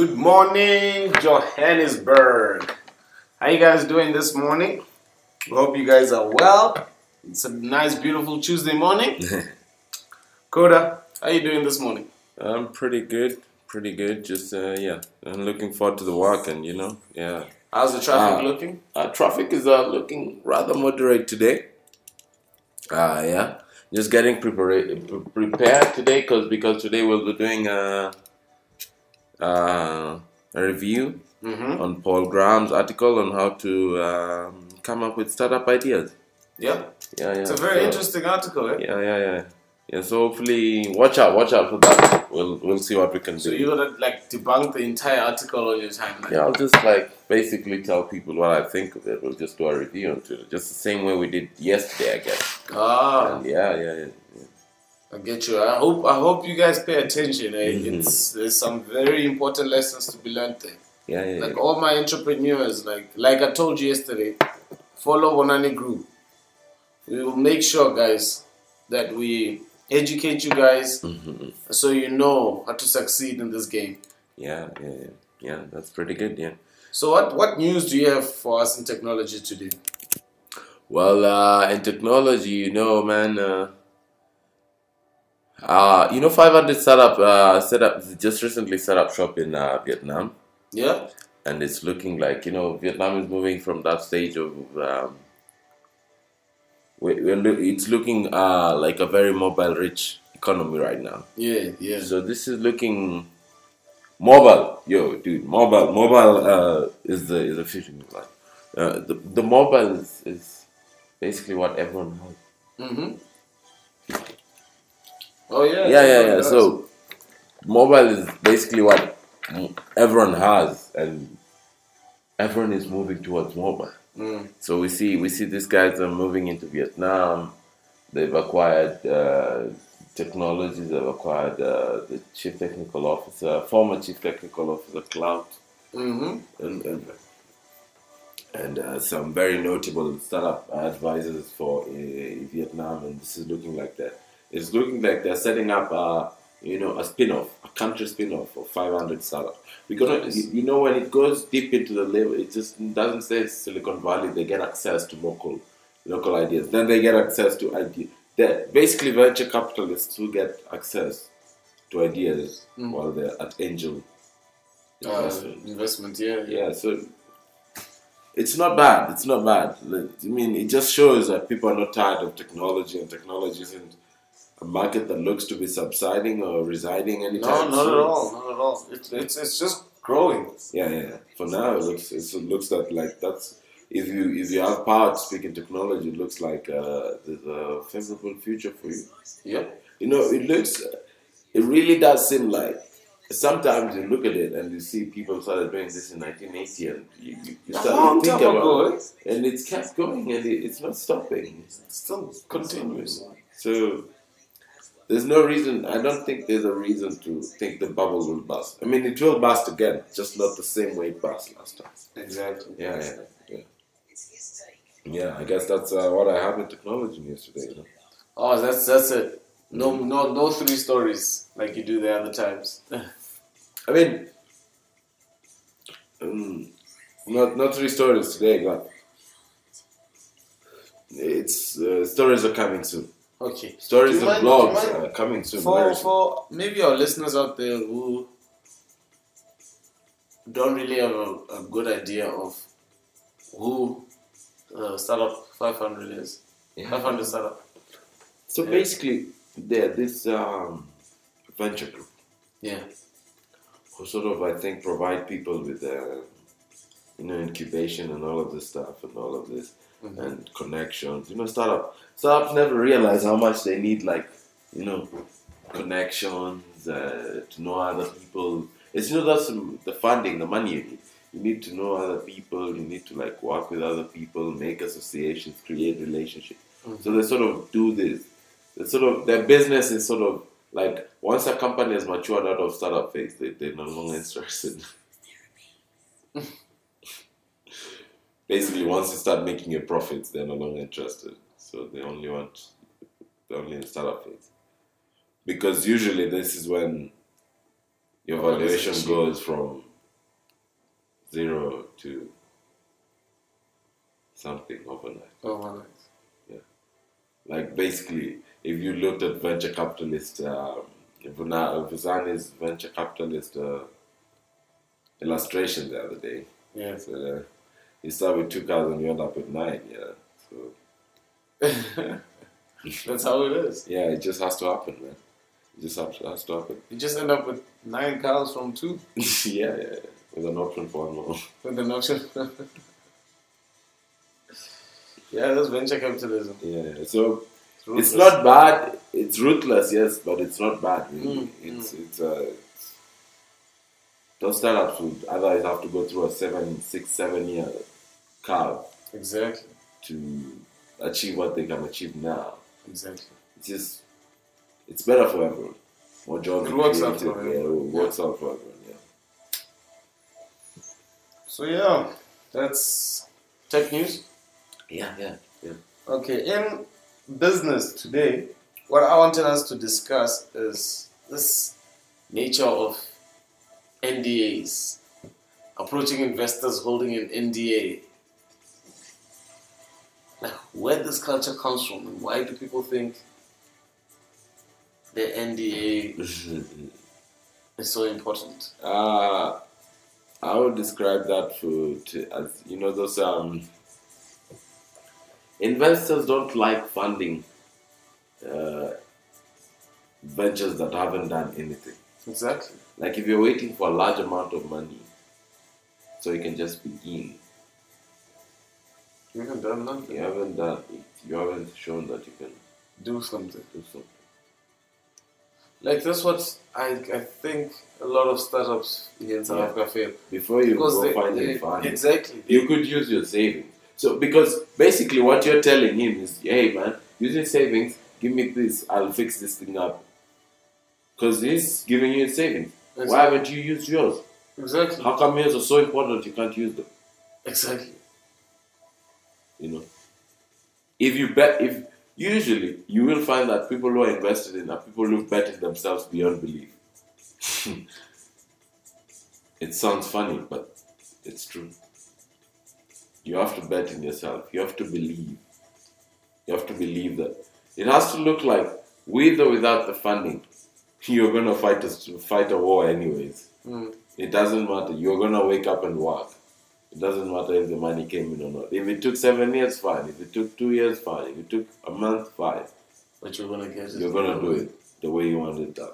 Good morning, Johannesburg. How you guys doing this morning? We hope you guys are well. It's a nice, beautiful Tuesday morning. Koda, how you doing this morning? I'm pretty good, pretty good. Just uh, yeah, I'm looking forward to the work, and you know, yeah. How's the traffic Ah. looking? Uh, traffic is uh, looking rather moderate today. Uh, yeah, just getting prepara- prepared today, cause because today we'll be doing a uh, a review Mm-hmm. on Paul Graham's article on how to um, come up with startup ideas. Yeah, Yeah, yeah. it's a very so- interesting article. Eh? Yeah, yeah, yeah. Yeah, so hopefully, watch out, watch out for that. We'll we'll see what we can do. So you gotta like debunk the entire article on your timeline. Yeah, I'll just like basically tell people what I think of it. We'll just do a review on it, just the same way we did yesterday, I guess. Ah, And yeah, yeah, yeah. I get you. I hope I hope you guys pay attention. Eh? Mhm. It's there's some very important lessons to be learned there. Yeah, yeah, Like yeah. all my entrepreneurs, like like I told you yesterday, follow Bonani Group. We will make sure, guys, that we educate you guys Mhm. so you know how to succeed in this game. yeah, yeah, yeah. Yeah, that's pretty good. Yeah. So what what news do you have for us in technology today? Well, uh, in technology, you know, man. Uh, uh, you know, 500 startup uh, set up just recently set up shop in uh, Vietnam. Yeah. and it's looking like you know Vietnam is moving from that stage of um, we we're loo- it's looking uh, like a very mobile rich economy right now. Yeah. Yeah. So this is looking mobile, yo, dude. Mobile, mobile uh, is the is the future. Like, uh, the the mobile is, is basically what everyone has. Mm-hmm. Oh yeah. Yeah, yeah, yeah. So mobile is basically what everyone has, and everyone is moving towards mobile. Mm. So we see we see these guys are moving into Vietnam. They've acquired uh, technologies. They've acquired uh, the chief technical officer, former chief technical officer, Cloud, Mm-hmm. and and, and uh, some very notable startup advisors for uh, Vietnam. And this is looking like that. It's looking like they're setting up, uh, you know, a spin-off, a country spin-off of 500 startup. Because you, you know when it goes deep into the level, it just doesn't say Silicon Valley. They get access to local local ideas. Then they get access to ideas. That basically venture capitalists who get access to ideas Mm. while they're at angel Uh, investment. investment. Yeah. Yeah. Yeah, so it's not bad. It's not bad. Like, I mean, it just shows that people are not tired of technology, and technology isn't a market that looks to be subsiding or residing No, not soon. at all. Not at all. It's it's it's just growing. Yeah, yeah. For now, it looks it looks that like that's if you if you have power to speak in technology, it looks like uh, there's a favorable future for you. Yep. You know, it looks, it really does seem like sometimes you look at it and you see people started doing this in 1980 and you, you, you start to think about it. And it's kept going and it, it's not stopping. It still continues. So there's no reason, I don't think there's a reason to think the bubble will bust. I mean, it will bust again, just not the same way it bust last time. Exactly. Yeah, yeah, yeah. Yeah, I guess that's uh, what I have in technology news today. You know? Oh, that's that's it. No, no, no three stories like you do the other times. I mean, um, not not three stories today, but it's uh, stories are coming soon. Okay. Stories and mind- blogs mind are coming soon. For for maybe our listeners out there who don't really have a, a good idea of who uh, startup 500 is. Yeah. 500 startup. So Yeah. basically, there this um, venture group Yeah. who sort of I think provide people with uh, you know incubation and all of this stuff and all of this Mhm. and connections. You know, startup startups never realize how much they need like you know connections uh, to know other people. It's you know that's the- funding, the money you need. You need to know other people. You need to like work with other people, make associations, create relationships. Mhm. So they sort of do this. They sort of their business is sort of like once a company has matured out of startup phase, they they're no longer interested. Basically, once you start making a profit, they're no longer interested. So they only want they're only in startup phase. Because usually this is when your valuation goes from zero to something overnight. Overnight. Yeah. Like basically, if you looked at venture capitalist, um, Vuzani's venture capitalist uh, illustration the other day, Yes. so, uh, you start with two cars and you end up with nine. Yeah, so That's how it is. yeah, it just has to happen, man. It just has to, has to happen. You just end up with nine cows from two yeah, yeah, yeah, with an option for one more. with the notion. yeah, that's venture capitalism. Yeah, so It's ruthless. not bad. It's ruthless, yes, but it's not bad. Really. Mm, it's it's uh, it's, those startups would otherwise have to go through a seven, six, seven year curve Exactly. to achieve what they can achieve now. Exactly. It's just it's better for everyone. More jobs. It works out for yeah, everyone. it works out for everyone. Yeah. So yeah, that's tech news. Yeah, yeah, yeah. Okay, in business today, what I wanted us to discuss is this nature of NDAs, approaching investors holding an NDA. Where this culture comes from and why do people think the NDA is so important? Uh, I would describe that to, as you know those um investors don't like funding uh, ventures that haven't done anything. Exactly. Like if you're waiting for a large amount of money, so you can just begin. You haven't done nothing. You haven't done it. You haven't shown that you can Do something. do something. Like that's what I I think a lot of startups here in South Yeah. Africa fail. Before you Because go they, find they- funding. exactly. you could use your savings. So because basically what you're telling him is, hey man, use your savings, give me this, I'll fix this thing up. Because he's giving you his savings. Why haven't you used yours? Exactly. How come yours are so important you can't use them? Exactly. You know? If you bet if usually you will find that people who are invested in are people who bet in themselves beyond belief. it sounds funny, but it's true. You have to bet in yourself. You have to believe. You have to believe that it has to look like with or without the funding, you're gonna fight a fight a war anyways. Mm. It doesn't matter. You're gonna wake up and work. It doesn't matter if the money came in or not. If it took seven years, fine. If it took two years, fine. If it took a month, fine. But you're gonna get it. You're gonna do it the way you want it done.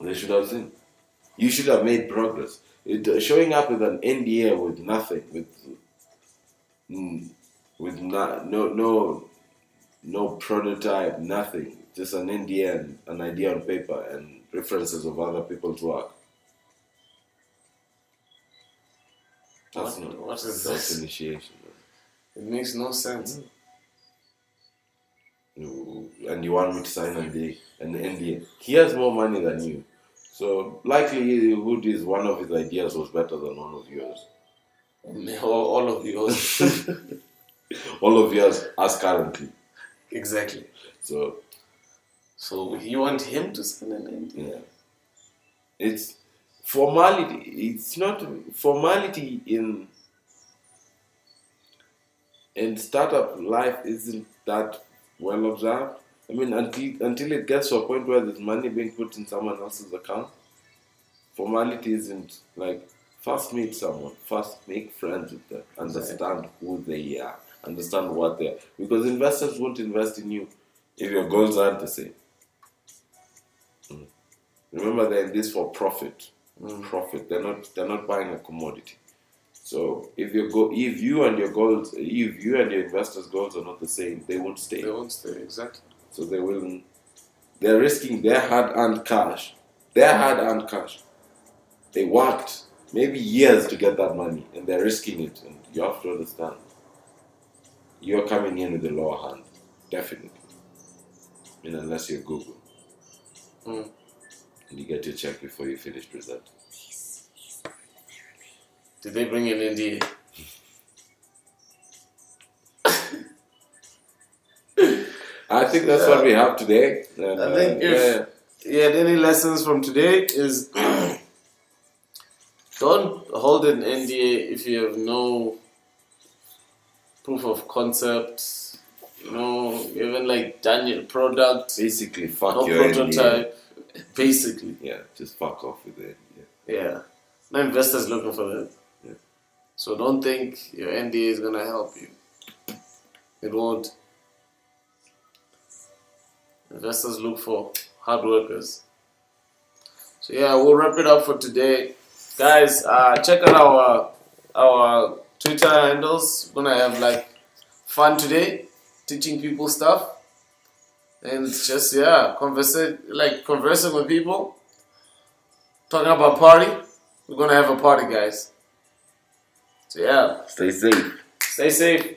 They should have seen. You should have made progress. It, uh, showing up with an NDA with nothing, with mm, with no no no prototype, nothing. Just an NDA an idea on paper and references of other people's work. That's What- not what is that's this? initiation. It makes no sense. Mm. You- and you want me to sign an NDA, an NDA. He has more money than you. So likely, likelihood is one of his ideas was better than one of yours. All, all of yours. All of yours as currently. exactly. So So you want him to sign an NDA? yeah. It's formality it's not formality in in startup life isn't that well observed. I mean until until it gets to a point where there's money being put in someone else's account, formality isn't like first meet someone, first make friends with them, understand who they are, understand what they are. Because investors won't invest in you if your goals aren't the same. Remember they're in this for profit. Mm. Profit. They're not they're not buying a commodity. So if you go if you and your goals if you and your investors' goals are not the same, they won't stay. They won't stay, exactly. So they will they're risking their hard earned cash. Their hard earned cash. They worked maybe years to get that money and they're risking it and you have to understand. You're coming in with the lower hand. Definitely. I mean unless you're Google. Mm. And you get your check before you finish presenting. Did they bring an NDA? I think that's what we have today. And, I think uh, if- yeah, Yeah, any lessons from today is don't hold an NDA if you have no proof of concept. You know, you haven't like done your product, Basically, fuck no your NDA. Basically, Yeah, just fuck off with it. Yeah. yeah. No investors looking for that. Yeah. So don't think your NDA is gonna help you. It won't. Investors look for hard workers. So yeah, we'll wrap it up for today, guys. Uh, check out our our Twitter handles. We're gonna have like fun today, teaching people stuff, and just yeah, conversing like conversing with people, talking about party. We're gonna have a party, guys. So yeah, Stay safe. stay safe.